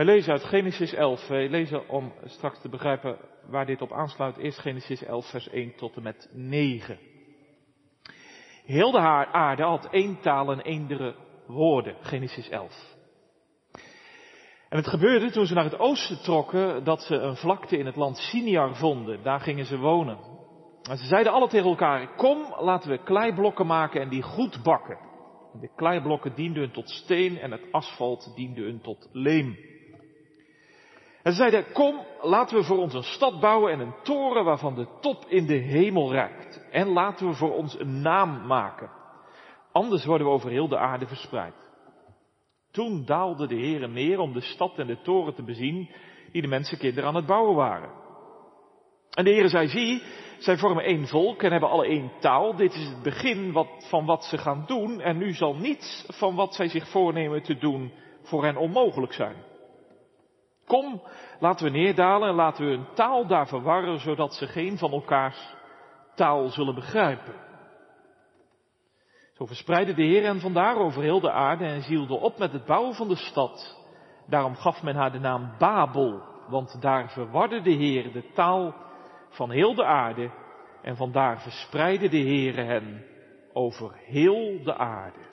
Wij lezen uit Genesis 11. Wij lezen om straks te begrijpen waar dit op aansluit. Eerst Genesis 11, vers 1 tot en met 9. Heel de aarde had één taal en eendere woorden. Genesis 11. En het gebeurde toen ze naar het oosten trokken dat ze een vlakte in het land Siniar vonden. Daar gingen ze wonen. En ze zeiden alle tegen elkaar, kom laten we kleiblokken maken en die goed bakken. De kleiblokken dienden hun tot steen en het asfalt diende hun tot leem. En ze zeiden, kom, laten we voor ons een stad bouwen en een toren waarvan de top in de hemel reikt. En laten we voor ons een naam maken. Anders worden we over heel de aarde verspreid. Toen daalde de Heere neer om de stad en de toren te bezien die de mensenkinderen aan het bouwen waren. En de Heere zei, zie, zij vormen één volk en hebben alle één taal. Dit is het begin wat, van wat ze gaan doen en nu zal niets van wat zij zich voornemen te doen voor hen onmogelijk zijn. Kom, laten we neerdalen en laten we hun taal daar verwarren, zodat ze geen van elkaars taal zullen begrijpen. Zo verspreidde de Heer hen vandaar over heel de aarde en zielde op met het bouwen van de stad. Daarom gaf men haar de naam Babel, want daar verwarde de Heer de taal van heel de aarde en vandaar verspreidde de Heere hen over heel de aarde.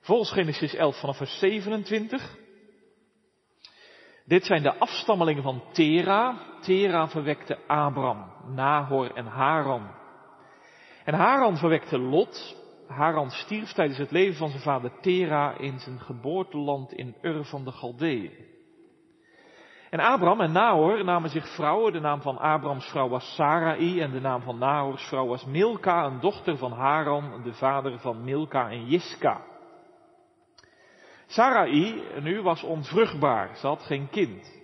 Volgens Genesis 11 vanaf vers 27. Dit zijn de afstammelingen van Tera. Tera verwekte Abram, Nahor en Haran. En Haran verwekte Lot. Haran stierf tijdens het leven van zijn vader Tera in zijn geboorteland in Ur van de Galdeeën. En Abraham en Nahor namen zich vrouwen. De naam van Abrahams vrouw was Sarai en de naam van Nahors vrouw was Milka, een dochter van Haran, de vader van Milka en Jiska. Sarai nu was onvruchtbaar, ze had geen kind.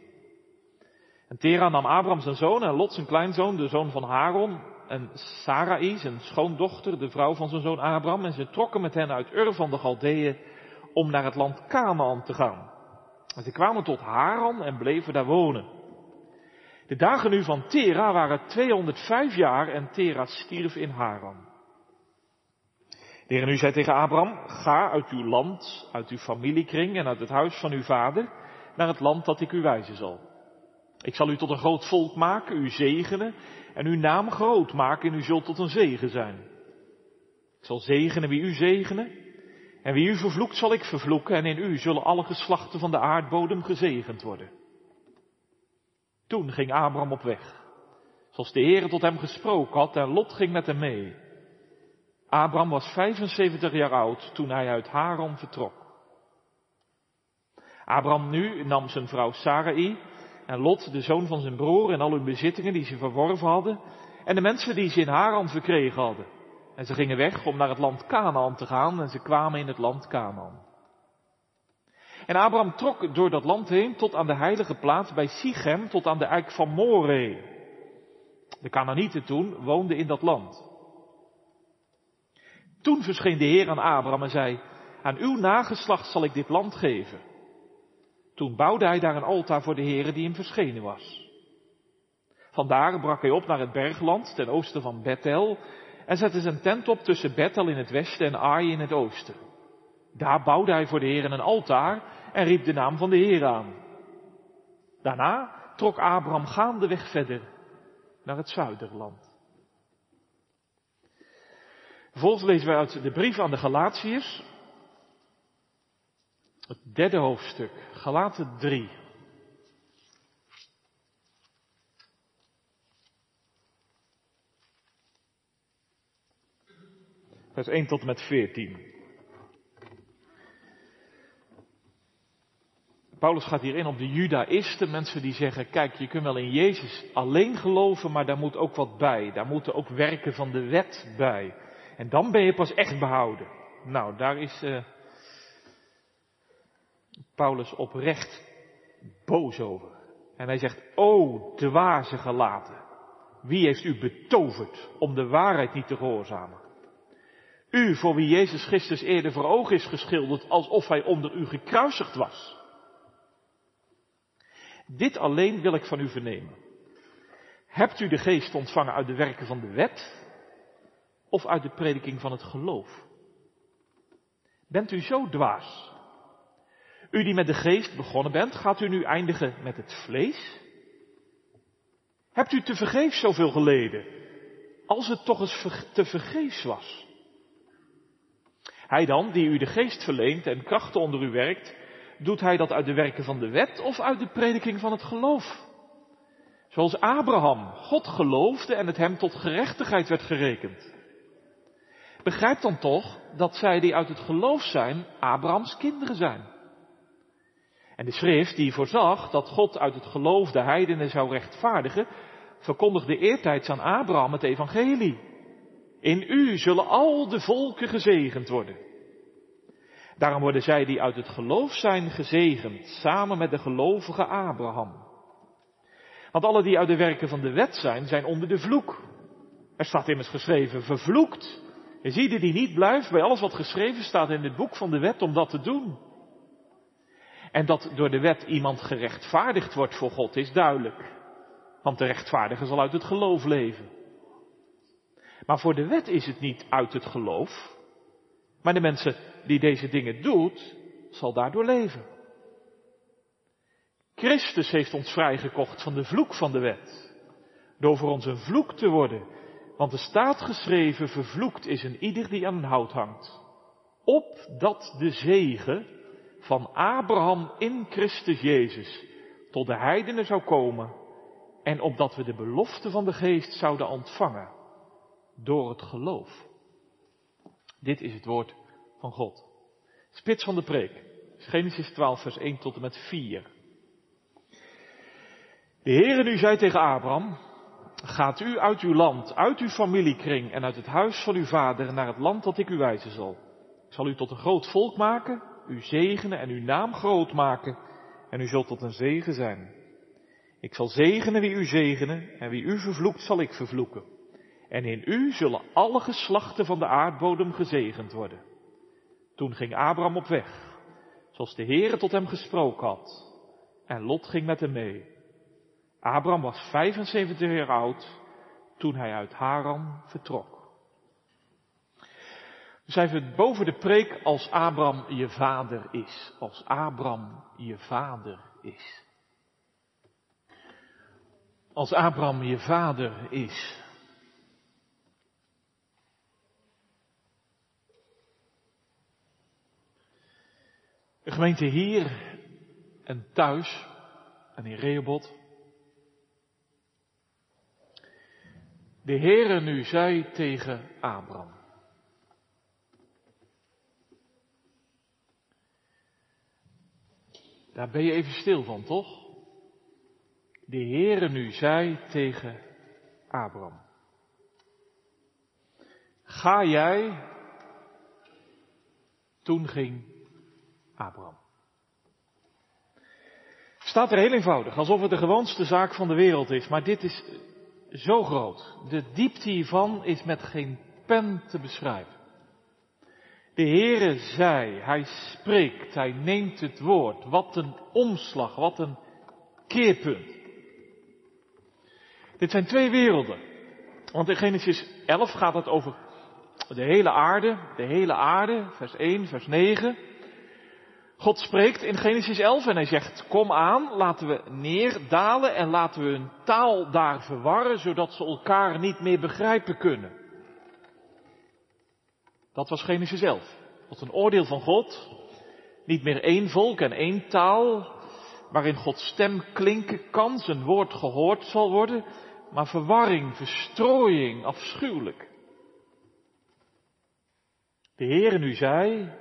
En Tera nam Abraham zijn zoon en Lot zijn kleinzoon, de zoon van Haron, en Sarai, zijn schoondochter, de vrouw van zijn zoon Abraham, en ze trokken met hen uit Ur van de Galdeeën om naar het land Canaan te gaan. En ze kwamen tot Haran en bleven daar wonen. De dagen nu van Tera waren 205 jaar en Tera stierf in Haran. De Heer nu zei tegen Abraham, ga uit uw land, uit uw familiekring en uit het huis van uw vader, naar het land dat ik u wijzen zal. Ik zal u tot een groot volk maken, u zegenen en uw naam groot maken en u zult tot een zegen zijn. Ik zal zegenen wie u zegenen en wie u vervloekt zal ik vervloeken en in u zullen alle geslachten van de aardbodem gezegend worden. Toen ging Abraham op weg, zoals de Heer tot hem gesproken had en Lot ging met hem mee. Abraham was 75 jaar oud toen hij uit Haran vertrok. Abraham nu nam zijn vrouw Sarai en Lot, de zoon van zijn broer en al hun bezittingen die ze verworven hadden en de mensen die ze in Haran verkregen hadden. En ze gingen weg om naar het land Canaan te gaan en ze kwamen in het land Canaan. En Abraham trok door dat land heen tot aan de heilige plaats bij Sichem, tot aan de eik van Moreh. De Canaanieten toen woonden in dat land. Toen verscheen de Heer aan Abraham en zei, aan uw nageslacht zal ik dit land geven. Toen bouwde hij daar een altaar voor de Heer die hem verschenen was. Vandaar brak hij op naar het bergland ten oosten van Bethel en zette zijn tent op tussen Bethel in het westen en Ai in het oosten. Daar bouwde hij voor de Heer een altaar en riep de naam van de Heer aan. Daarna trok Abraham gaandeweg verder naar het zuiderland. Vervolgens lezen wij uit de brief aan de Galatiërs, het derde hoofdstuk, Galaten 3. vers 1 tot en met 14. Paulus gaat hierin op de judaïsten, mensen die zeggen, kijk, je kunt wel in Jezus alleen geloven, maar daar moet ook wat bij. Daar moeten ook werken van de wet bij. En dan ben je pas echt behouden. Nou, daar is uh, Paulus oprecht boos over. En hij zegt, o dwaze gelaten, wie heeft u betoverd om de waarheid niet te gehoorzamen? U voor wie Jezus Christus eerder voor ogen is geschilderd alsof hij onder u gekruisigd was. Dit alleen wil ik van u vernemen. Hebt u de geest ontvangen uit de werken van de wet of uit de prediking van het geloof? Bent u zo dwaas? U die met de geest begonnen bent, gaat u nu eindigen met het vlees? Hebt u te vergeefs zoveel geleden, als het toch eens te vergeefs was? Hij dan, die u de geest verleent en krachten onder u werkt, doet hij dat uit de werken van de wet of uit de prediking van het geloof? Zoals Abraham God geloofde en het hem tot gerechtigheid werd gerekend. Begrijp dan toch dat zij die uit het geloof zijn, Abrahams kinderen zijn. En de schrift die voorzag dat God uit het geloof de heidenen zou rechtvaardigen, verkondigde eertijds aan Abraham het evangelie. In u zullen al de volken gezegend worden. Daarom worden zij die uit het geloof zijn gezegend, samen met de gelovige Abraham. Want alle die uit de werken van de wet zijn, zijn onder de vloek. Er staat immers geschreven, vervloekt. Je ziet die niet blijft bij alles wat geschreven staat in het boek van de wet om dat te doen. En dat door de wet iemand gerechtvaardigd wordt voor God is duidelijk. Want de rechtvaardige zal uit het geloof leven. Maar voor de wet is het niet uit het geloof. Maar de mensen die deze dingen doet, zal daardoor leven. Christus heeft ons vrijgekocht van de vloek van de wet. Door voor ons een vloek te worden. Want er staat geschreven, vervloekt is een ieder die aan een hout hangt. Opdat de zegen van Abraham in Christus Jezus tot de heidenen zou komen. En opdat we de belofte van de geest zouden ontvangen. Door het geloof. Dit is het woord van God. Spits van de preek. Genesis 12 vers 1 tot en met 4. De Heere nu zei tegen Abraham, gaat u uit uw land, uit uw familiekring en uit het huis van uw vader naar het land dat ik u wijzen zal. Ik zal u tot een groot volk maken, u zegenen en uw naam groot maken en u zult tot een zegen zijn. Ik zal zegenen wie u zegenen en wie u vervloekt zal ik vervloeken. En in u zullen alle geslachten van de aardbodem gezegend worden. Toen ging Abraham op weg, zoals de Heere tot hem gesproken had. En Lot ging met hem mee. Abraham was 75 jaar oud toen hij uit Haran vertrok. Dus even boven de preek als Abraham je vader is. Als Abraham je vader is. Als Abraham je vader is. De gemeente hier en thuis en in Rehoboth De Heere nu zei tegen Abraham. Daar ben je even stil van, toch? De Heere nu zei tegen Abraham. Ga jij? Toen ging Abraham. Staat er heel eenvoudig, alsof het de gewoonste zaak van de wereld is, maar dit is zo groot. De diepte hiervan is met geen pen te beschrijven. De Heere zei, Hij spreekt, Hij neemt het woord. Wat een omslag, wat een keerpunt. Dit zijn twee werelden. Want in Genesis 11 gaat het over de hele aarde, de hele aarde, vers 1, vers 9. God spreekt in Genesis 11 en hij zegt, kom aan, laten we neerdalen en laten we hun taal daar verwarren, zodat ze elkaar niet meer begrijpen kunnen. Dat was Genesis 11. Tot een oordeel van God. Niet meer één volk en één taal, waarin Gods stem klinken kan, zijn woord gehoord zal worden, maar verwarring, verstrooiing, afschuwelijk. De Heere nu zei,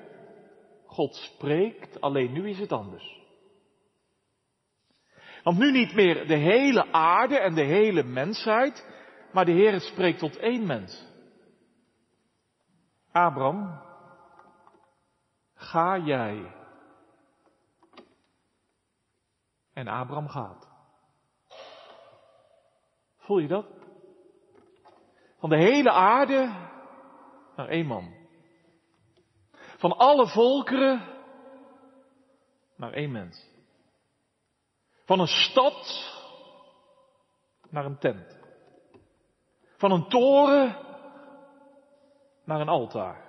God spreekt, alleen nu is het anders. Want nu niet meer de hele aarde en de hele mensheid, maar de Heer spreekt tot één mens. Abraham, ga jij. En Abraham gaat. Voel je dat? Van de hele aarde naar één man. Van alle volkeren naar één mens. Van een stad naar een tent. Van een toren naar een altaar.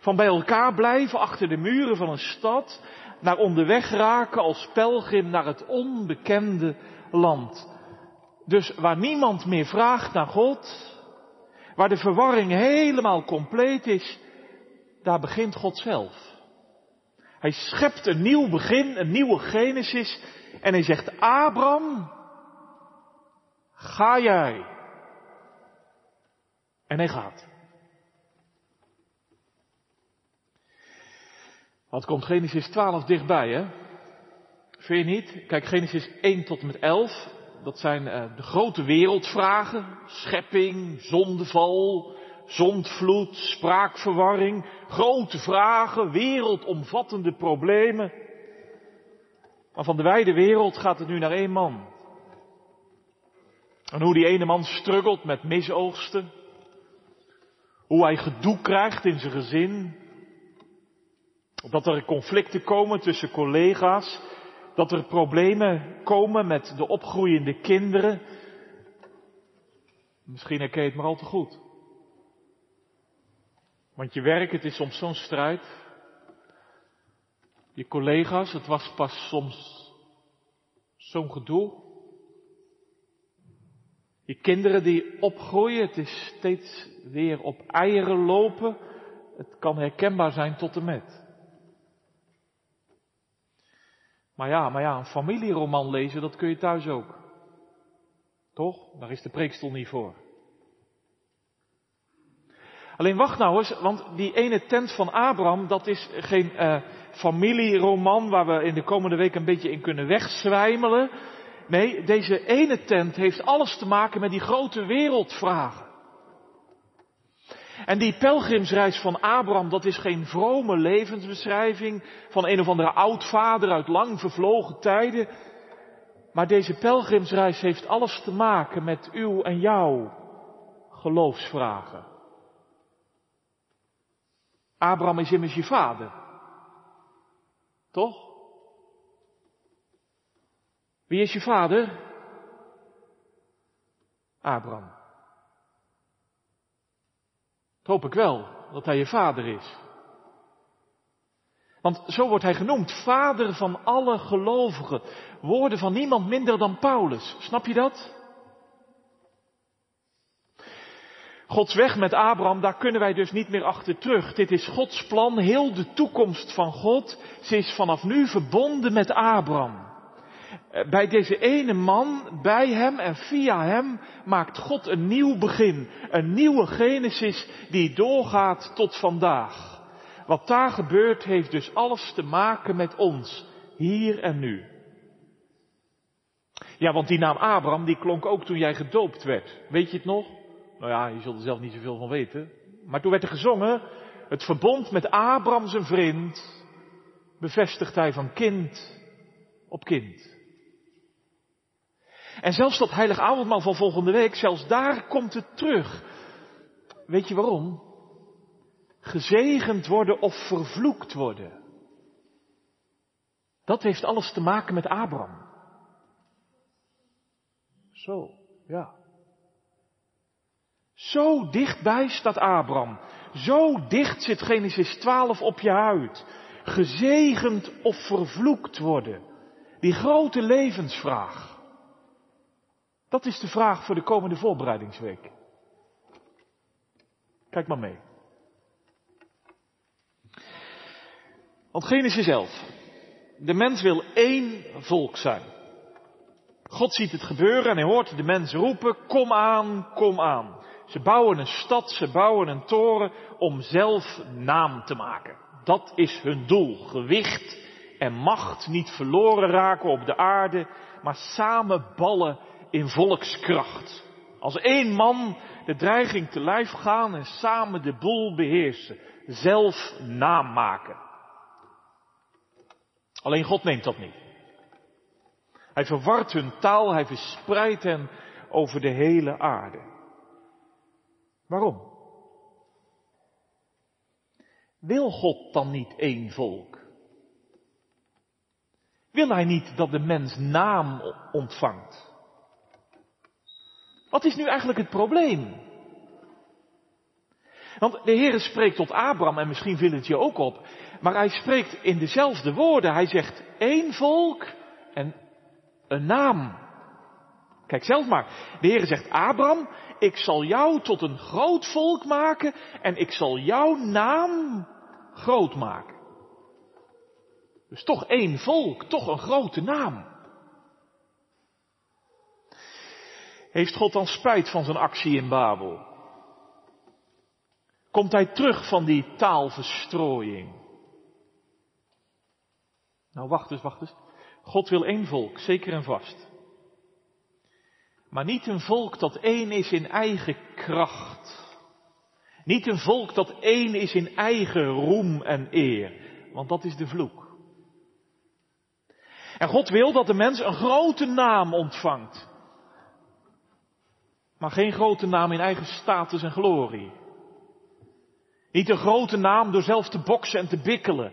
Van bij elkaar blijven achter de muren van een stad, naar onderweg raken als pelgrim naar het onbekende land. Dus waar niemand meer vraagt naar God, waar de verwarring helemaal compleet is, daar begint God zelf. Hij schept een nieuw begin, een nieuwe Genesis. En hij zegt, Abram, ga jij. En hij gaat. Wat komt Genesis 12 dichtbij, hè? Vind je niet? Kijk, Genesis 1 tot en met 11, dat zijn uh, de grote wereldvragen. Schepping, zondeval, zondvloed, spraakverwarring, grote vragen, wereldomvattende problemen. Maar van de wijde wereld gaat het nu naar één man. En hoe die ene man struggelt met misoogsten. Hoe hij gedoe krijgt in zijn gezin. Dat er conflicten komen tussen collega's. Dat er problemen komen met de opgroeiende kinderen. Misschien herken je het maar al te goed. Want je werk, het is soms zo'n strijd. Je collega's, het was pas soms zo'n gedoe. Je kinderen die opgroeien, het is steeds weer op eieren lopen. Het kan herkenbaar zijn tot en met. Maar ja, maar ja, een familieroman lezen, dat kun je thuis ook. Toch? Daar is de preekstoel niet voor. Alleen wacht nou eens, want die ene tent van Abraham, dat is geen uh, familieroman waar we in de komende week een beetje in kunnen wegzwijmelen. Nee, deze ene tent heeft alles te maken met die grote wereldvragen. En die pelgrimsreis van Abraham, dat is geen vrome levensbeschrijving van een of andere oudvader uit lang vervlogen tijden. Maar deze pelgrimsreis heeft alles te maken met uw en jouw geloofsvragen. Abraham is immers je vader. Toch? Wie is je vader? Abraham. Dat hoop ik wel, dat hij je vader is. Want zo wordt hij genoemd, vader van alle gelovigen. Woorden van niemand minder dan Paulus. Snap je dat? Gods weg met Abraham, daar kunnen wij dus niet meer achter terug. Dit is Gods plan, heel de toekomst van God. Ze is vanaf nu verbonden met Abraham. Eh, bij deze ene man, bij hem en via hem, maakt God een nieuw begin. Een nieuwe Genesis die doorgaat tot vandaag. Wat daar gebeurt heeft dus alles te maken met ons, hier en nu. Ja, want die naam Abraham, die klonk ook toen jij gedoopt werd. Weet je het nog? Nou ja, je zult er zelf niet zoveel van weten. Maar toen werd er gezongen, het verbond met Abraham zijn vriend, bevestigt hij van kind op kind. En zelfs dat heilig avondmaal van volgende week, zelfs daar komt het terug. Weet je waarom? Gezegend worden of vervloekt worden. Dat heeft alles te maken met Abraham. Zo, ja. Zo dichtbij staat Abraham. Zo dicht zit Genesis 12 op je huid. Gezegend of vervloekt worden. Die grote levensvraag. Dat is de vraag voor de komende voorbereidingsweek. Kijk maar mee. Want Genesis 11. De mens wil één volk zijn. God ziet het gebeuren en hij hoort de mens roepen, kom aan, kom aan. Ze bouwen een stad, ze bouwen een toren om zelf naam te maken. Dat is hun doel. Gewicht en macht niet verloren raken op de aarde, maar samen ballen in volkskracht. Als één man de dreiging te lijf gaan en samen de boel beheersen. Zelf naam maken. Alleen God neemt dat niet. Hij verwart hun taal, hij verspreidt hen over de hele aarde. Waarom? Wil God dan niet één volk? Wil hij niet dat de mens naam ontvangt? Wat is nu eigenlijk het probleem? Want de Heere spreekt tot Abraham en misschien viel het je ook op, maar hij spreekt in dezelfde woorden. Hij zegt één volk en een naam. Kijk zelf maar. De Heere zegt Abraham, ik zal jou tot een groot volk maken en ik zal jouw naam groot maken. Dus toch één volk, toch een grote naam. Heeft God dan spijt van zijn actie in Babel? Komt hij terug van die taalverstrooiing? Nou, wacht eens, wacht eens. God wil één volk, zeker en vast. Maar niet een volk dat één is in eigen kracht. Niet een volk dat één is in eigen roem en eer. Want dat is de vloek. En God wil dat de mens een grote naam ontvangt. Maar geen grote naam in eigen status en glorie. Niet een grote naam door zelf te boksen en te bikkelen.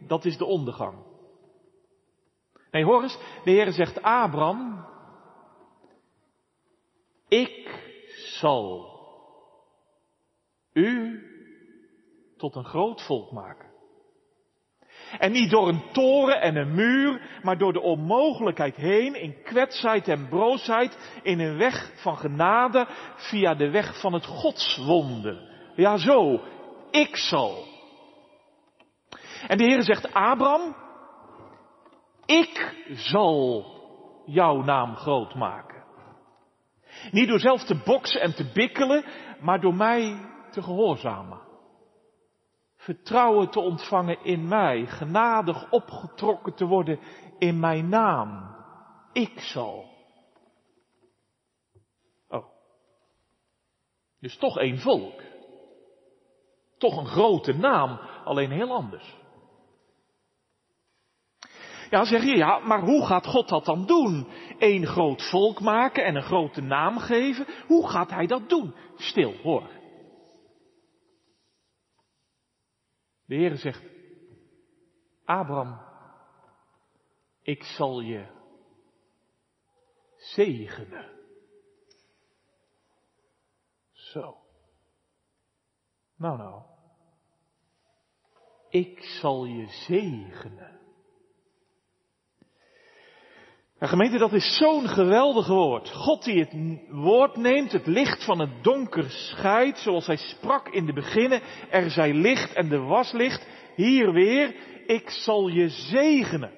Dat is de ondergang. Nee, hoor eens, de Heer zegt Abraham, ik zal u tot een groot volk maken. En niet door een toren en een muur, maar door de onmogelijkheid heen, in kwetsheid en broosheid, in een weg van genade, via de weg van het godswonder. Ja, zo, ik zal. En de Heer zegt, Abraham, ik zal jouw naam groot maken. Niet door zelf te boksen en te bikkelen, maar door mij te gehoorzamen. Vertrouwen te ontvangen in mij, genadig opgetrokken te worden in mijn naam. Ik zal. Oh. Dus toch één volk. Toch een grote naam, alleen heel anders. Ja, zeg je, ja, maar hoe gaat God dat dan doen? Eén groot volk maken en een grote naam geven? Hoe gaat hij dat doen? Stil, hoor. De Heer zegt, Abraham, ik zal je zegenen. Zo. Nou, nou. Ik zal je zegenen. En gemeente, dat is zo'n geweldig woord. God die het woord neemt, het licht van het donker scheidt, zoals hij sprak in de beginnen, er zij licht en er was licht. Hier weer, ik zal je zegenen.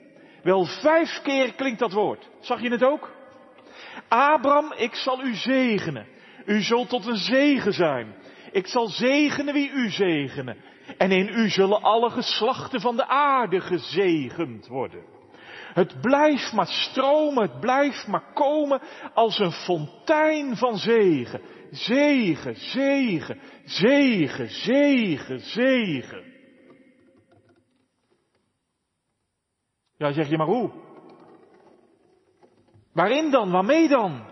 Wel vijf keer klinkt dat woord. Zag je het ook? Abraham, ik zal u zegenen. U zult tot een zegen zijn. Ik zal zegenen wie u zegenen. En in u zullen alle geslachten van de aarde gezegend worden. Het blijft maar stromen, het blijft maar komen als een fontein van zegen. Zegen, zegen, zegen, zegen, zegen. Ja, zeg je maar hoe? Waarin dan? Waarmee dan?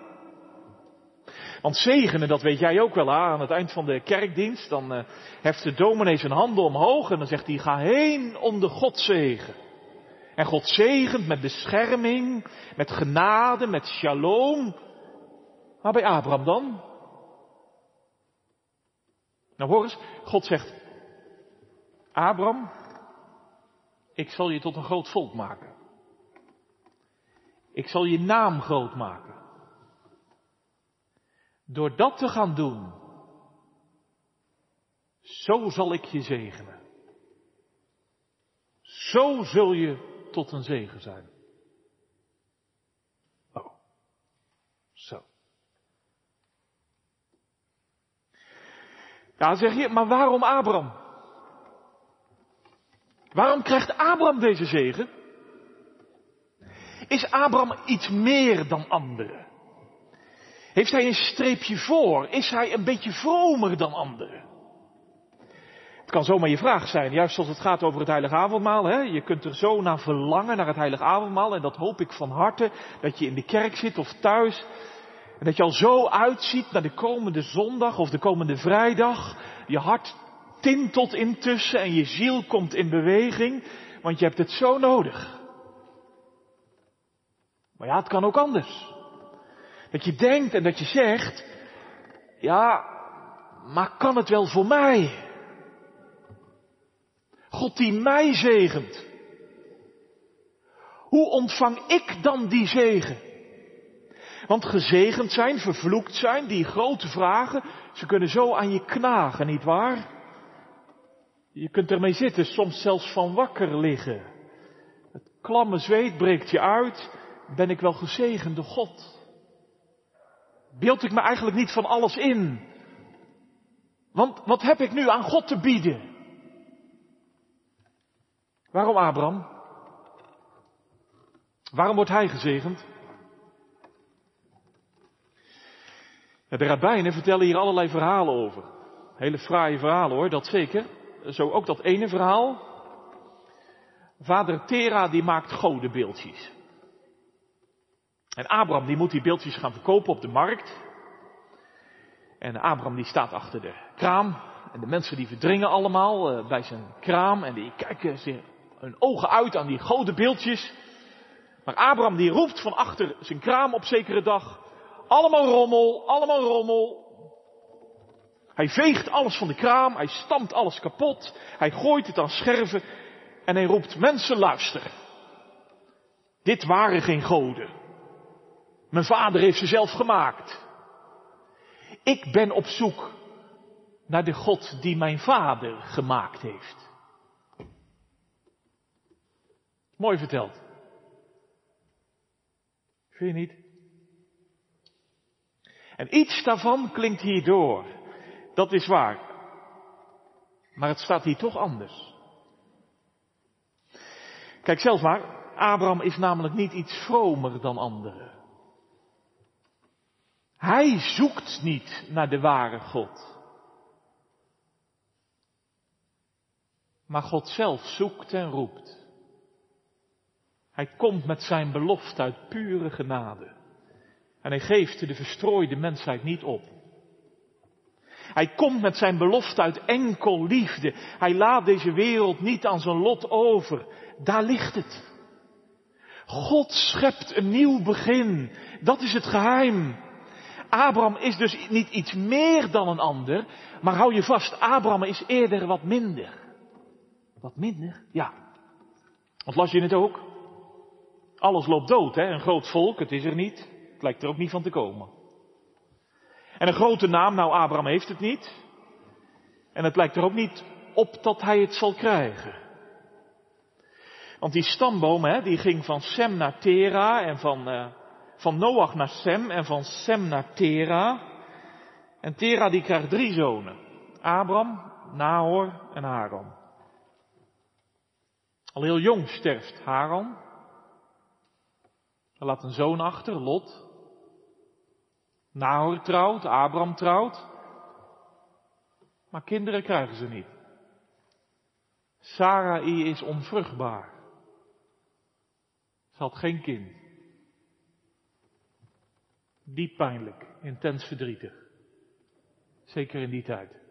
Want zegenen, dat weet jij ook wel aan het eind van de kerkdienst. Dan uh, heft de dominee zijn handen omhoog en dan zegt hij, ga heen om de Godzegen. En God zegent met bescherming, met genade, met shalom. Maar bij Abraham dan? Nou hoor eens, God zegt, Abraham, ik zal je tot een groot volk maken. Ik zal je naam groot maken. Door dat te gaan doen, zo zal ik je zegenen. Zo zul je tot een zegen zijn. Oh, zo. Ja, zeg je, maar waarom Abraham? Waarom krijgt Abraham deze zegen? Is Abraham iets meer dan anderen? Heeft hij een streepje voor? Is hij een beetje vromer dan anderen? Het kan zomaar je vraag zijn, juist als het gaat over het heilige avondmaal. Hè? Je kunt er zo naar verlangen, naar het heilige avondmaal. En dat hoop ik van harte, dat je in de kerk zit of thuis. En dat je al zo uitziet naar de komende zondag of de komende vrijdag. Je hart tintelt intussen en je ziel komt in beweging. Want je hebt het zo nodig. Maar ja, het kan ook anders. Dat je denkt en dat je zegt, ja, maar kan het wel voor mij? God die mij zegent. Hoe ontvang ik dan die zegen? Want gezegend zijn, vervloekt zijn, die grote vragen, ze kunnen zo aan je knagen, niet waar? Je kunt ermee zitten, soms zelfs van wakker liggen. Het klamme zweet breekt je uit. Ben ik wel gezegende God? Beeld ik me eigenlijk niet van alles in? Want wat heb ik nu aan God te bieden? Waarom Abraham? Waarom wordt hij gezegend? De rabbijnen vertellen hier allerlei verhalen over. Hele fraaie verhalen hoor, dat zeker. Zo ook dat ene verhaal. Vader Tera die maakt godenbeeldjes. En Abraham die moet die beeldjes gaan verkopen op de markt. En Abraham die staat achter de kraam. En de mensen die verdringen allemaal eh, bij zijn kraam. En die kijken zich hun ogen uit aan die godenbeeldjes. Maar Abraham die roept van achter zijn kraam op zekere dag. Allemaal rommel, allemaal rommel. Hij veegt alles van de kraam, hij stampt alles kapot, hij gooit het aan scherven en hij roept mensen luisteren. Dit waren geen goden. Mijn vader heeft ze zelf gemaakt. Ik ben op zoek naar de God die mijn vader gemaakt heeft. Mooi verteld. Vind je niet? En iets daarvan klinkt hier door. Dat is waar. Maar het staat hier toch anders. Kijk zelf maar, Abraham is namelijk niet iets vromer dan anderen. Hij zoekt niet naar de ware God. Maar God zelf zoekt en roept. Hij komt met zijn belofte uit pure genade. En hij geeft de verstrooide mensheid niet op. Hij komt met zijn belofte uit enkel liefde. Hij laat deze wereld niet aan zijn lot over. Daar ligt het. God schept een nieuw begin. Dat is het geheim. Abraham is dus niet iets meer dan een ander, maar hou je vast, Abraham is eerder wat minder. Wat minder? Ja. Want las je het ook? Alles loopt dood, hè? Een groot volk, het is er niet. Het lijkt er ook niet van te komen. En een grote naam, nou Abraham heeft het niet. En het lijkt er ook niet op dat hij het zal krijgen. Want die stamboom, hè, die ging van Sem naar Tera en van, uh, van Noach naar Sem en van Sem naar Tera. En Tera die krijgt drie zonen. Abram, Nahor en Haran. Al heel jong sterft Haran. Hij laat een zoon achter, Lot. Nahor trouwt, Abraham trouwt. Maar kinderen krijgen ze niet. Sarai is onvruchtbaar. Ze had geen kind. Diep pijnlijk, intens verdrietig. Zeker in die tijd.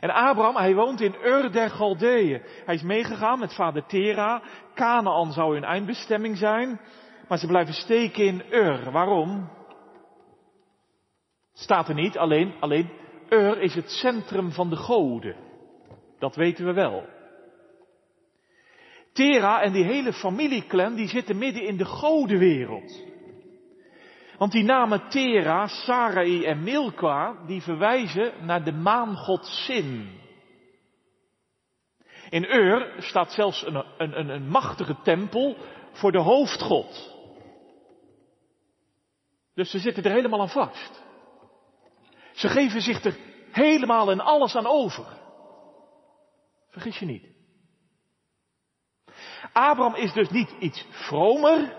En Abraham, hij woont in Ur der Galdeeën. Hij is meegegaan met vader Tera. Canaan zou hun eindbestemming zijn. Maar ze blijven steken in Ur. Waarom? Staat er niet, alleen, alleen Ur is het centrum van de goden. Dat weten we wel. Tera en die hele familieclan, die zitten midden in de godenwereld. Want die namen Tera, Sarai en Milka, die verwijzen naar de maangod Sin. In Ur staat zelfs een, een, een machtige tempel voor de hoofdgod. Dus ze zitten er helemaal aan vast. Ze geven zich er helemaal en alles aan over. Vergis je niet. Abraham is dus niet iets vromer,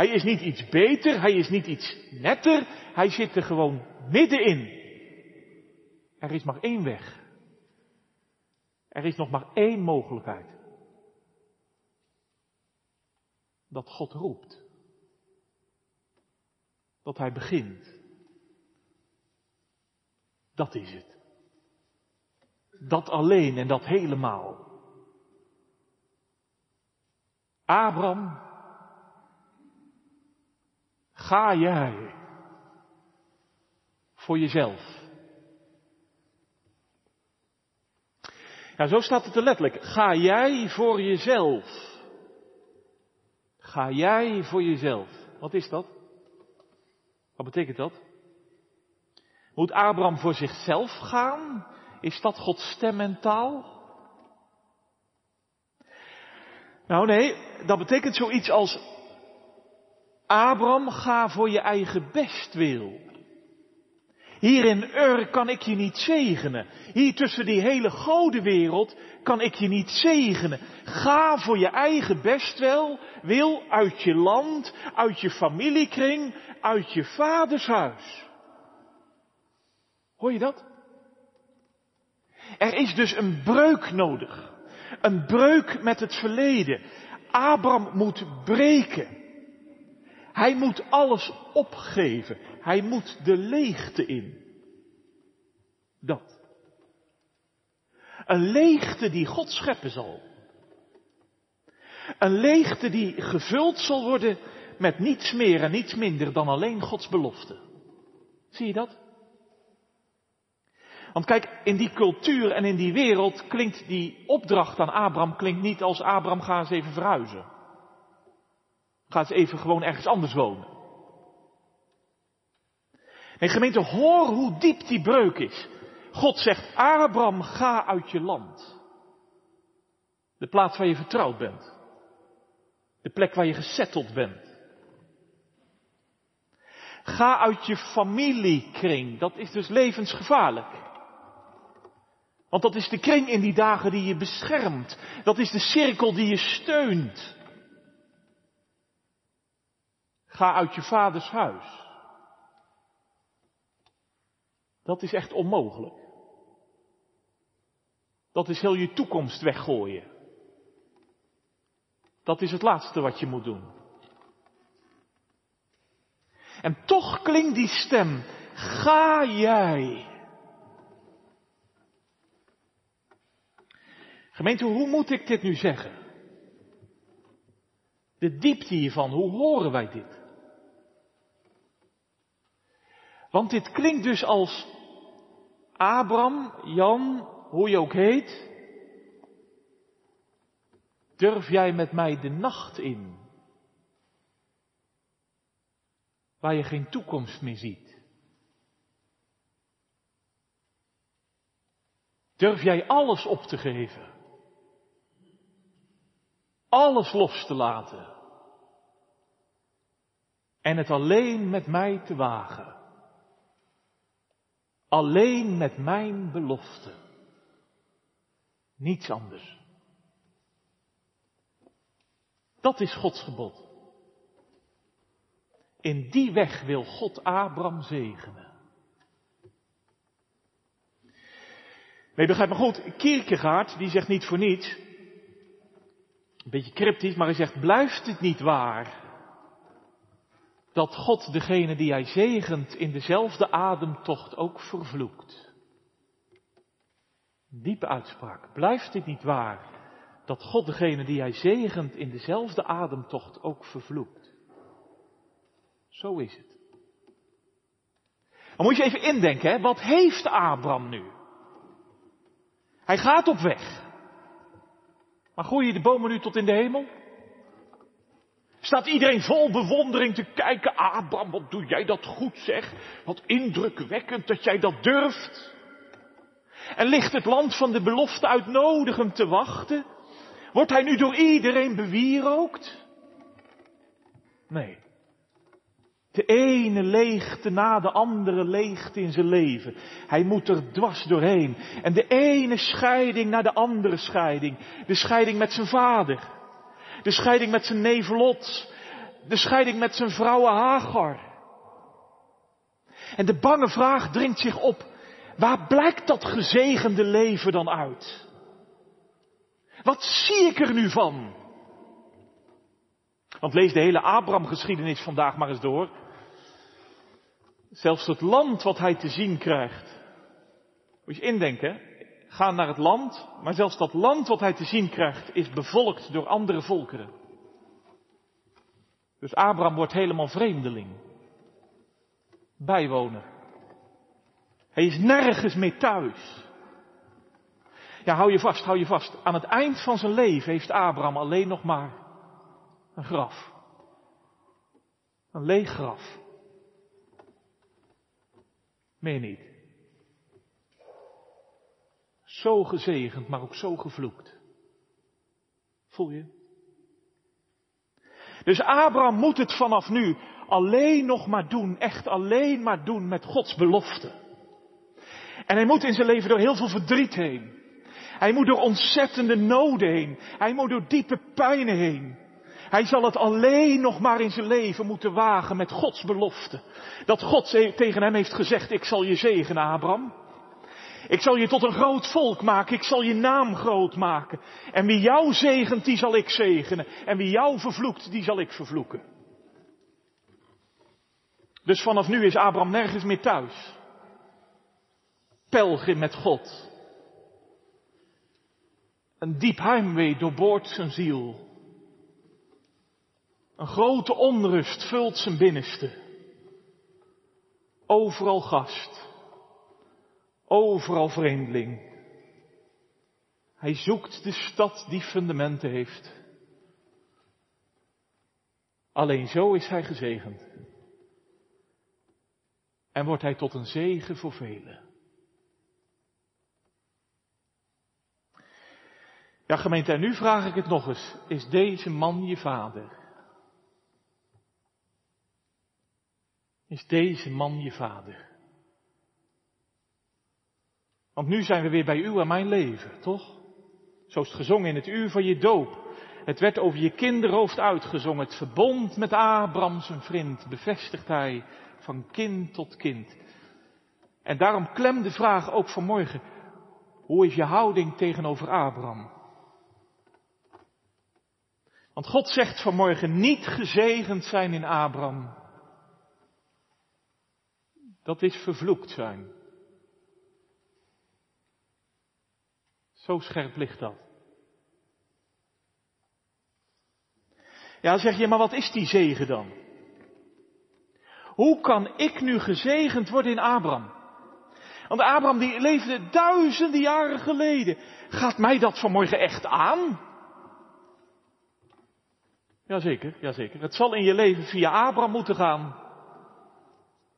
hij is niet iets beter, hij is niet iets netter, hij zit er gewoon middenin. Er is maar één weg. Er is nog maar één mogelijkheid. Dat God roept. Dat Hij begint. Dat is het. Dat alleen en dat helemaal. Abraham Ga jij voor jezelf. Ja, zo staat het er letterlijk. Ga jij voor jezelf. Ga jij voor jezelf. Wat is dat? Wat betekent dat? Moet Abraham voor zichzelf gaan? Is dat Gods stem en taal? Nou nee, dat betekent zoiets als Abraham, ga voor je eigen bestwil. Hier in Ur kan ik je niet zegenen. Hier tussen die hele godenwereld kan ik je niet zegenen. Ga voor je eigen bestwil, wil uit je land, uit je familiekring, uit je vaders huis. Hoor je dat? Er is dus een breuk nodig. Een breuk met het verleden. Abraham moet breken. Hij moet alles opgeven. Hij moet de leegte in. Dat. Een leegte die God scheppen zal. Een leegte die gevuld zal worden met niets meer en niets minder dan alleen Gods belofte. Zie je dat? Want kijk, in die cultuur en in die wereld klinkt die opdracht aan Abraham klinkt niet als Abraham ga eens even verhuizen. Ga eens even gewoon ergens anders wonen. En gemeente, hoor hoe diep die breuk is. God zegt, Abraham, ga uit je land. De plaats waar je vertrouwd bent. De plek waar je gesetteld bent. Ga uit je familiekring. Dat is dus levensgevaarlijk. Want dat is de kring in die dagen die je beschermt. Dat is de cirkel die je steunt. Ga uit je vaders huis. Dat is echt onmogelijk. Dat is heel je toekomst weggooien. Dat is het laatste wat je moet doen. En toch klinkt die stem, ga jij. Gemeente, hoe moet ik dit nu zeggen? De diepte hiervan, hoe horen wij dit? Want dit klinkt dus als Abram, Jan, hoe je ook heet. Durf jij met mij de nacht in? Waar je geen toekomst meer ziet. Durf jij alles op te geven? Alles los te laten. En het alleen met mij te wagen. Alleen met mijn belofte. Niets anders. Dat is Gods gebod. In die weg wil God Abraham zegenen. Nee, begrijp me goed. Kierkegaard, die zegt niet voor niets. Een beetje cryptisch, maar hij zegt, blijft het niet waar dat God degene die hij zegent in dezelfde ademtocht ook vervloekt. Diepe uitspraak. Blijft dit niet waar dat God degene die hij zegent in dezelfde ademtocht ook vervloekt? Zo is het. Dan moet je even indenken, hè? wat heeft Abraham nu? Hij gaat op weg. Maar groeien de bomen nu tot in de hemel? Staat iedereen vol bewondering te kijken. Abraham, wat doe jij dat goed zeg. Wat indrukwekkend dat jij dat durft. En ligt het land van de belofte uitnodigend te wachten? Wordt hij nu door iedereen bewierookt? Nee. De ene leegte na de andere leegte in zijn leven. Hij moet er dwars doorheen. En de ene scheiding na de andere scheiding. De scheiding met zijn vader. De scheiding met zijn neef Lot. De scheiding met zijn vrouw Hagar. En de bange vraag dringt zich op. Waar blijkt dat gezegende leven dan uit? Wat zie ik er nu van? Want lees de hele Abraham-geschiedenis vandaag maar eens door. Zelfs het land wat hij te zien krijgt. Moet je indenken, ga naar het land, maar zelfs dat land wat hij te zien krijgt is bevolkt door andere volkeren. Dus Abraham wordt helemaal vreemdeling. Bijwoner. Hij is nergens meer thuis. Ja, hou je vast, hou je vast. Aan het eind van zijn leven heeft Abraham alleen nog maar een graf. Een leeg graf. Meer niet. Zo gezegend, maar ook zo gevloekt. Voel je? Dus Abraham moet het vanaf nu alleen nog maar doen, echt alleen maar doen met Gods belofte. En hij moet in zijn leven door heel veel verdriet heen. Hij moet door ontzettende noden heen. Hij moet door diepe pijnen heen. Hij zal het alleen nog maar in zijn leven moeten wagen met Gods belofte. Dat God tegen hem heeft gezegd, ik zal je zegenen, Abraham. Ik zal je tot een groot volk maken, ik zal je naam groot maken. En wie jou zegent, die zal ik zegenen. En wie jou vervloekt, die zal ik vervloeken. Dus vanaf nu is Abraham nergens meer thuis. Pelgrim met God. Een diep heimwee doorboort zijn ziel. Een grote onrust vult zijn binnenste. Overal gast. Overal vreemdeling. Hij zoekt de stad die fundamenten heeft. Alleen zo is hij gezegend. En wordt hij tot een zegen voor velen. Ja, gemeente, en nu vraag ik het nog eens. Is deze man je vader? Is deze man je vader? Want nu zijn we weer bij u en mijn leven, toch? Zo is het gezongen in het uur van je doop. Het werd over je kinderhoofd uitgezongen. Het verbond met Abraham zijn vriend bevestigt hij van kind tot kind. En daarom klem de vraag ook vanmorgen. Hoe is je houding tegenover Abraham? Want God zegt vanmorgen niet gezegend zijn in Abraham. Dat is vervloekt zijn. Zo scherp ligt dat. Ja, zeg je, maar wat is die zegen dan? Hoe kan ik nu gezegend worden in Abraham? Want Abraham die leefde duizenden jaren geleden. Gaat mij dat vanmorgen echt aan? Jazeker, jazeker. Het zal in je leven via Abraham moeten gaan.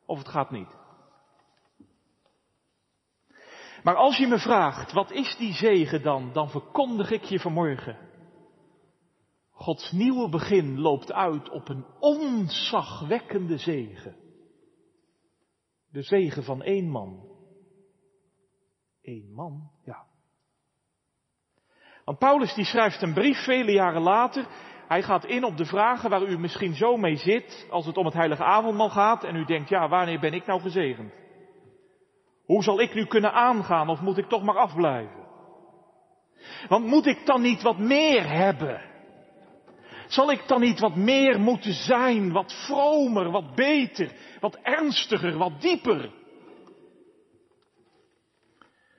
Of het gaat niet. Maar als je me vraagt, wat is die zegen dan? Dan verkondig ik je vanmorgen. Gods nieuwe begin loopt uit op een onzagwekkende zegen. De zegen van één man. Eén man, ja. Want Paulus die schrijft een brief vele jaren later hij gaat in op de vragen waar u misschien zo mee zit als het om het heilige avondmaal gaat en u denkt, ja, wanneer ben ik nou gezegend? Hoe zal ik nu kunnen aangaan of moet ik toch maar afblijven? Want moet ik dan niet wat meer hebben? Zal ik dan niet wat meer moeten zijn, wat vromer, wat beter, wat ernstiger, wat dieper?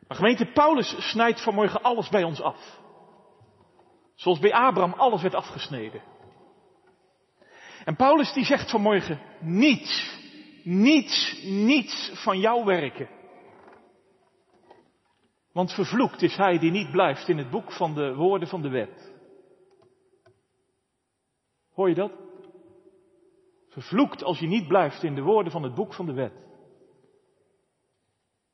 Maar gemeente Paulus snijdt vanmorgen alles bij ons af. Zoals bij Abraham alles werd afgesneden. En Paulus die zegt vanmorgen, niets, niets, niets van jouw werken. Want vervloekt is hij die niet blijft in het boek van de woorden van de wet. Hoor je dat? Vervloekt als je niet blijft in de woorden van het boek van de wet.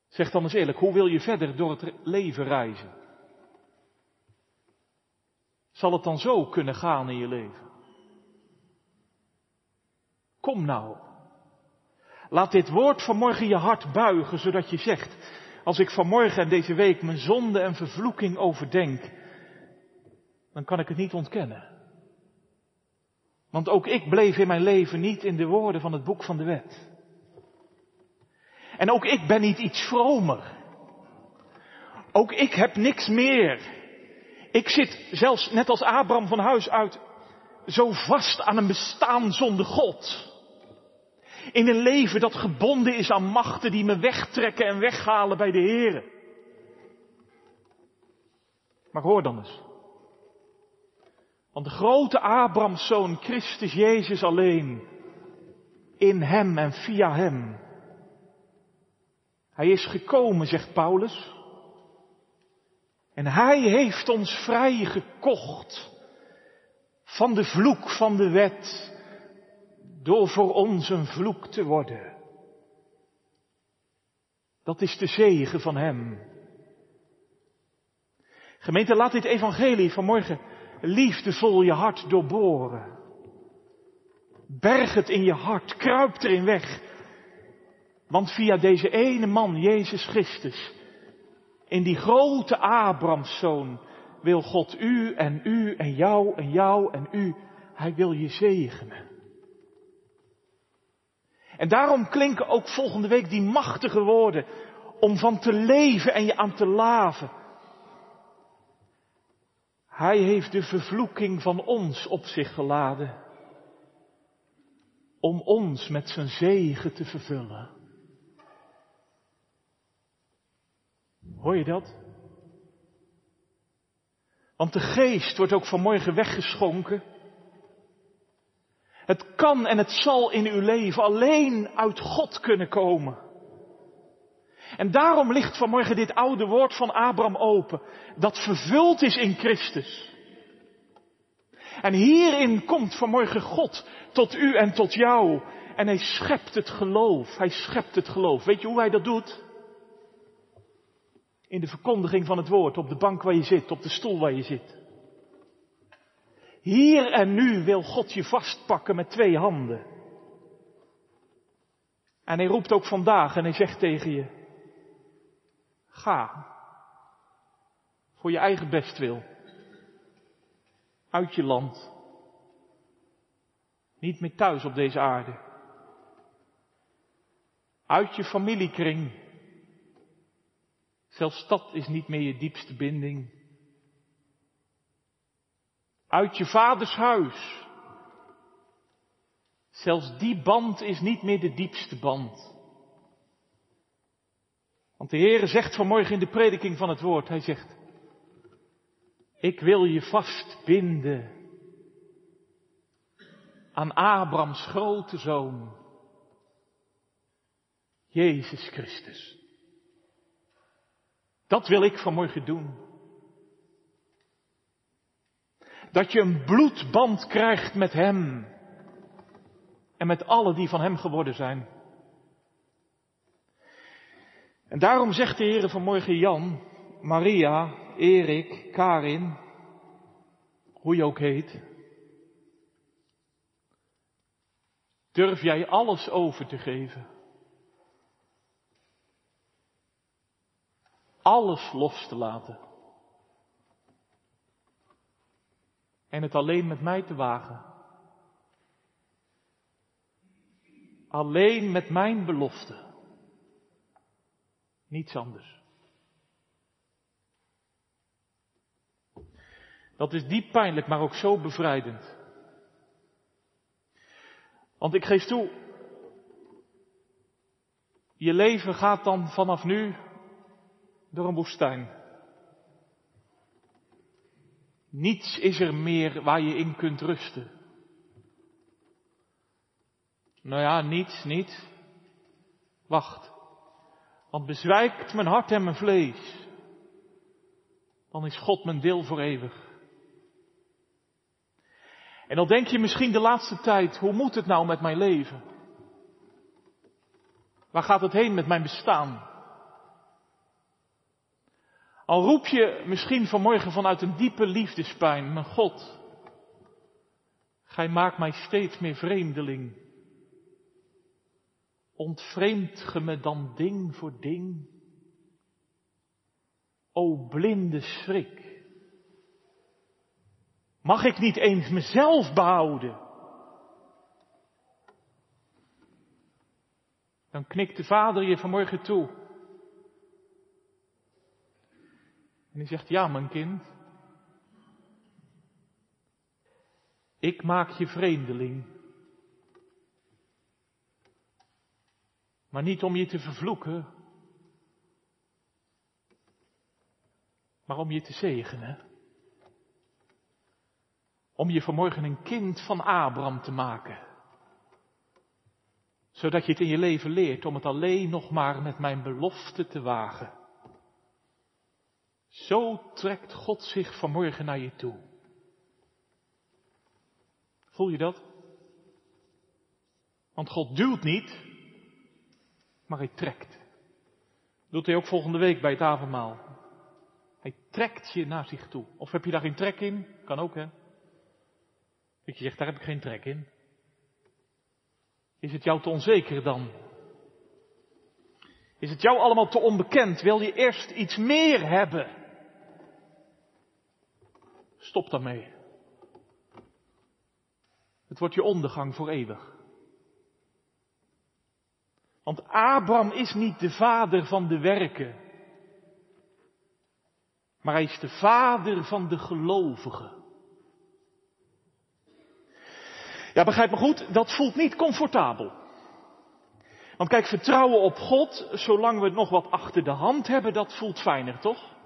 Zeg dan eens eerlijk, hoe wil je verder door het leven reizen? Zal het dan zo kunnen gaan in je leven? Kom nou. Laat dit woord vanmorgen je hart buigen, zodat je zegt, als ik vanmorgen en deze week mijn zonde en vervloeking overdenk, dan kan ik het niet ontkennen. Want ook ik bleef in mijn leven niet in de woorden van het boek van de wet. En ook ik ben niet iets vromer. Ook ik heb niks meer ik zit zelfs net als Abraham van huis uit zo vast aan een bestaan zonder God. In een leven dat gebonden is aan machten die me wegtrekken en weghalen bij de Heer. Maar hoor dan eens. Want de grote Abrahamszoon Christus Jezus alleen, in hem en via hem. Hij is gekomen, zegt Paulus. En hij heeft ons vrijgekocht van de vloek van de wet door voor ons een vloek te worden. Dat is de zegen van hem. Gemeente, laat dit evangelie vanmorgen liefdevol je hart doorboren. Berg het in je hart, kruip erin weg. Want via deze ene man, Jezus Christus, in die grote Abrahamszoon, wil God u en u en jou en jou en u, hij wil je zegenen. En daarom klinken ook volgende week die machtige woorden om van te leven en je aan te laven. Hij heeft de vervloeking van ons op zich geladen. Om ons met zijn zegen te vervullen. Hoor je dat? Want de geest wordt ook vanmorgen weggeschonken. Het kan en het zal in uw leven alleen uit God kunnen komen. En daarom ligt vanmorgen dit oude woord van Abraham open, dat vervuld is in Christus. En hierin komt vanmorgen God tot u en tot jou. En hij schept het geloof. Hij schept het geloof. Weet je hoe hij dat doet? In de verkondiging van het woord, op de bank waar je zit, op de stoel waar je zit. Hier en nu wil God je vastpakken met twee handen. En hij roept ook vandaag en hij zegt tegen je, ga, voor je eigen bestwil, uit je land, niet meer thuis op deze aarde, uit je familiekring, zelfs dat is niet meer je diepste binding, uit je vaders huis. Zelfs die band is niet meer de diepste band. Want de Heere zegt vanmorgen in de prediking van het woord, hij zegt, ik wil je vastbinden aan Abrahams grote zoon, Jezus Christus. Dat wil ik vanmorgen doen dat je een bloedband krijgt met Hem. En met alle die van Hem geworden zijn. En daarom zegt de Heer vanmorgen Jan, Maria, Erik, Karin, hoe je ook heet. Durf jij alles over te geven? Alles los te laten. En het alleen met mij te wagen. Alleen met mijn belofte. Niets anders. Dat is diep pijnlijk, maar ook zo bevrijdend. Want ik geef toe, je leven gaat dan vanaf nu door een woestijn. Niets is er meer waar je in kunt rusten. Nou ja, niets, niet. Wacht. Want bezwijkt mijn hart en mijn vlees, dan is God mijn deel voor eeuwig. En dan denk je misschien de laatste tijd, hoe moet het nou met mijn leven? Waar gaat het heen met mijn bestaan? Al roep je misschien vanmorgen vanuit een diepe liefdespijn, mijn God, Gij maakt mij steeds meer vreemdeling. Ontvreemd ge me dan ding voor ding? O blinde schrik. Mag ik niet eens mezelf behouden? Dan knikt de vader je vanmorgen toe. En hij zegt, ja mijn kind, ik maak je vreemdeling. Maar niet om je te vervloeken, maar om je te zegenen. Om je vanmorgen een kind van Abraham te maken. Zodat je het in je leven leert om het alleen nog maar met mijn belofte te wagen. Zo trekt God zich vanmorgen naar je toe. Voel je dat? Want God duwt niet, maar hij trekt. doet hij ook volgende week bij het avondmaal. Hij trekt je naar zich toe. Of heb je daar geen trek in? Kan ook, hè? Dat je zegt, daar heb ik geen trek in. Is het jou te onzeker dan? Is het jou allemaal te onbekend? Wil je eerst iets meer hebben? Stop daarmee. Het wordt je ondergang voor eeuwig. Want Abraham is niet de vader van de werken, maar hij is de vader van de gelovigen. Ja, begrijp me goed, dat voelt niet comfortabel. Want kijk, vertrouwen op God, zolang we nog wat achter de hand hebben, dat voelt fijner, toch?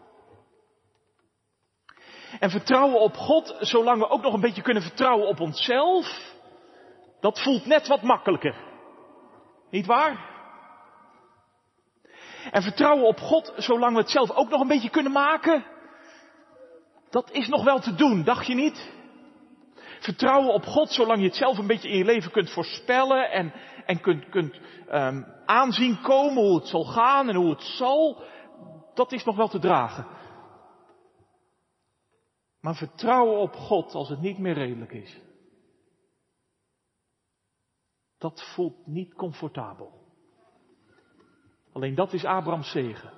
En vertrouwen op God, zolang we ook nog een beetje kunnen vertrouwen op onszelf, dat voelt net wat makkelijker. Niet waar? En vertrouwen op God, zolang we het zelf ook nog een beetje kunnen maken, dat is nog wel te doen, dacht je niet? Vertrouwen op God, zolang je het zelf een beetje in je leven kunt voorspellen en, en kunt, kunt um, aanzien komen hoe het zal gaan en hoe het zal, dat is nog wel te dragen. Maar vertrouwen op God als het niet meer redelijk is, dat voelt niet comfortabel. Alleen dat is Abraham's zegen.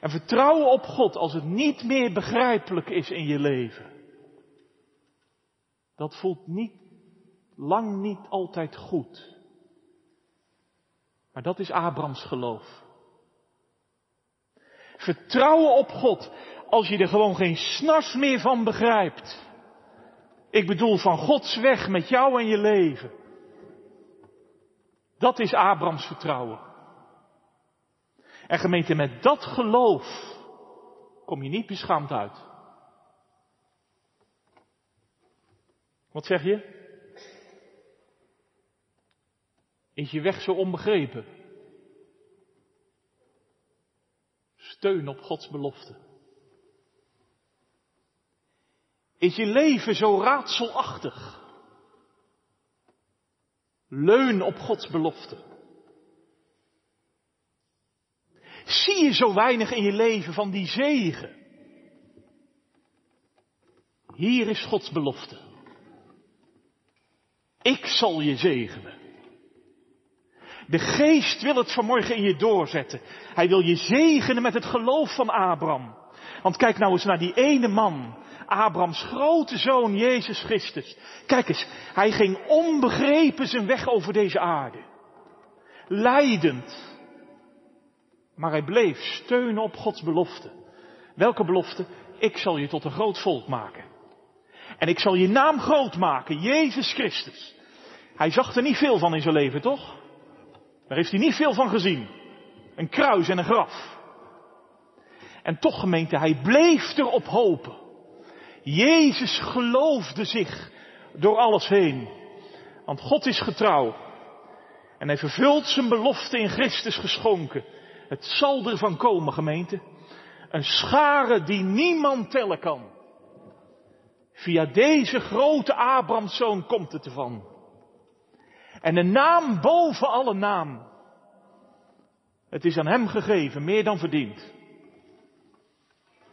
En vertrouwen op God als het niet meer begrijpelijk is in je leven. Dat voelt niet, lang niet altijd goed. Maar dat is Abrahams geloof. Vertrouwen op God als je er gewoon geen snars meer van begrijpt. Ik bedoel van Gods weg met jou en je leven. Dat is Abrahams vertrouwen. En gemeente, met dat geloof kom je niet beschaamd uit. Wat zeg je? Is je weg zo onbegrepen? Steun op Gods belofte. Is je leven zo raadselachtig? Leun op Gods belofte. Zie je zo weinig in je leven van die zegen? Hier is Gods belofte. Ik zal je zegenen. De geest wil het vanmorgen in je doorzetten. Hij wil je zegenen met het geloof van Abraham. Want kijk nou eens naar die ene man Abrahams grote zoon Jezus Christus. Kijk eens, hij ging onbegrepen zijn weg over deze aarde. Leidend. Maar hij bleef steunen op Gods belofte. Welke belofte? Ik zal je tot een groot volk maken. En ik zal je naam groot maken, Jezus Christus. Hij zag er niet veel van in zijn leven, toch? Daar heeft hij niet veel van gezien. Een kruis en een graf. En toch gemeente, hij bleef erop hopen. Jezus geloofde zich door alles heen. Want God is getrouw. En hij vervult zijn belofte in Christus geschonken. Het zal ervan komen, gemeente. Een schare die niemand tellen kan. Via deze grote Abrahamszoon komt het ervan. En een naam boven alle naam. Het is aan hem gegeven, meer dan verdiend.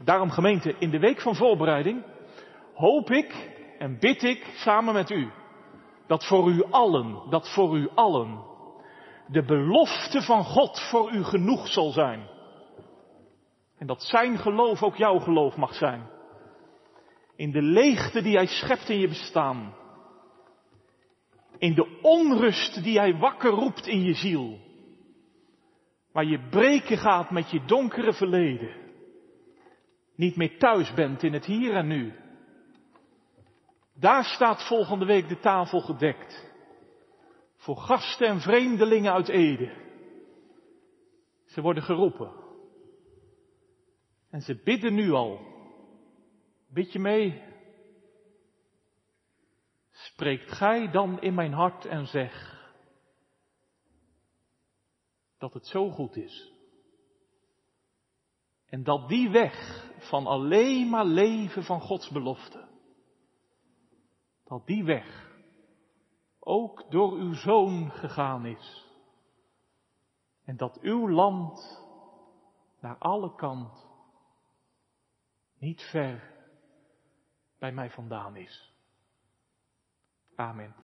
Daarom gemeente, in de week van voorbereiding hoop ik en bid ik samen met u dat voor u allen, dat voor u allen de belofte van God voor u genoeg zal zijn. En dat zijn geloof ook jouw geloof mag zijn. In de leegte die hij schept in je bestaan. In de onrust die hij wakker roept in je ziel. Waar je breken gaat met je donkere verleden. Niet meer thuis bent in het hier en nu daar staat volgende week de tafel gedekt. Voor gasten en vreemdelingen uit Ede. Ze worden geroepen. En ze bidden nu al. Bid je mee? spreekt gij dan in mijn hart en zeg dat het zo goed is. En dat die weg van alleen maar leven van Gods belofte, dat die weg ook door uw zoon gegaan is. En dat uw land naar alle kant niet ver bij mij vandaan is. Amen.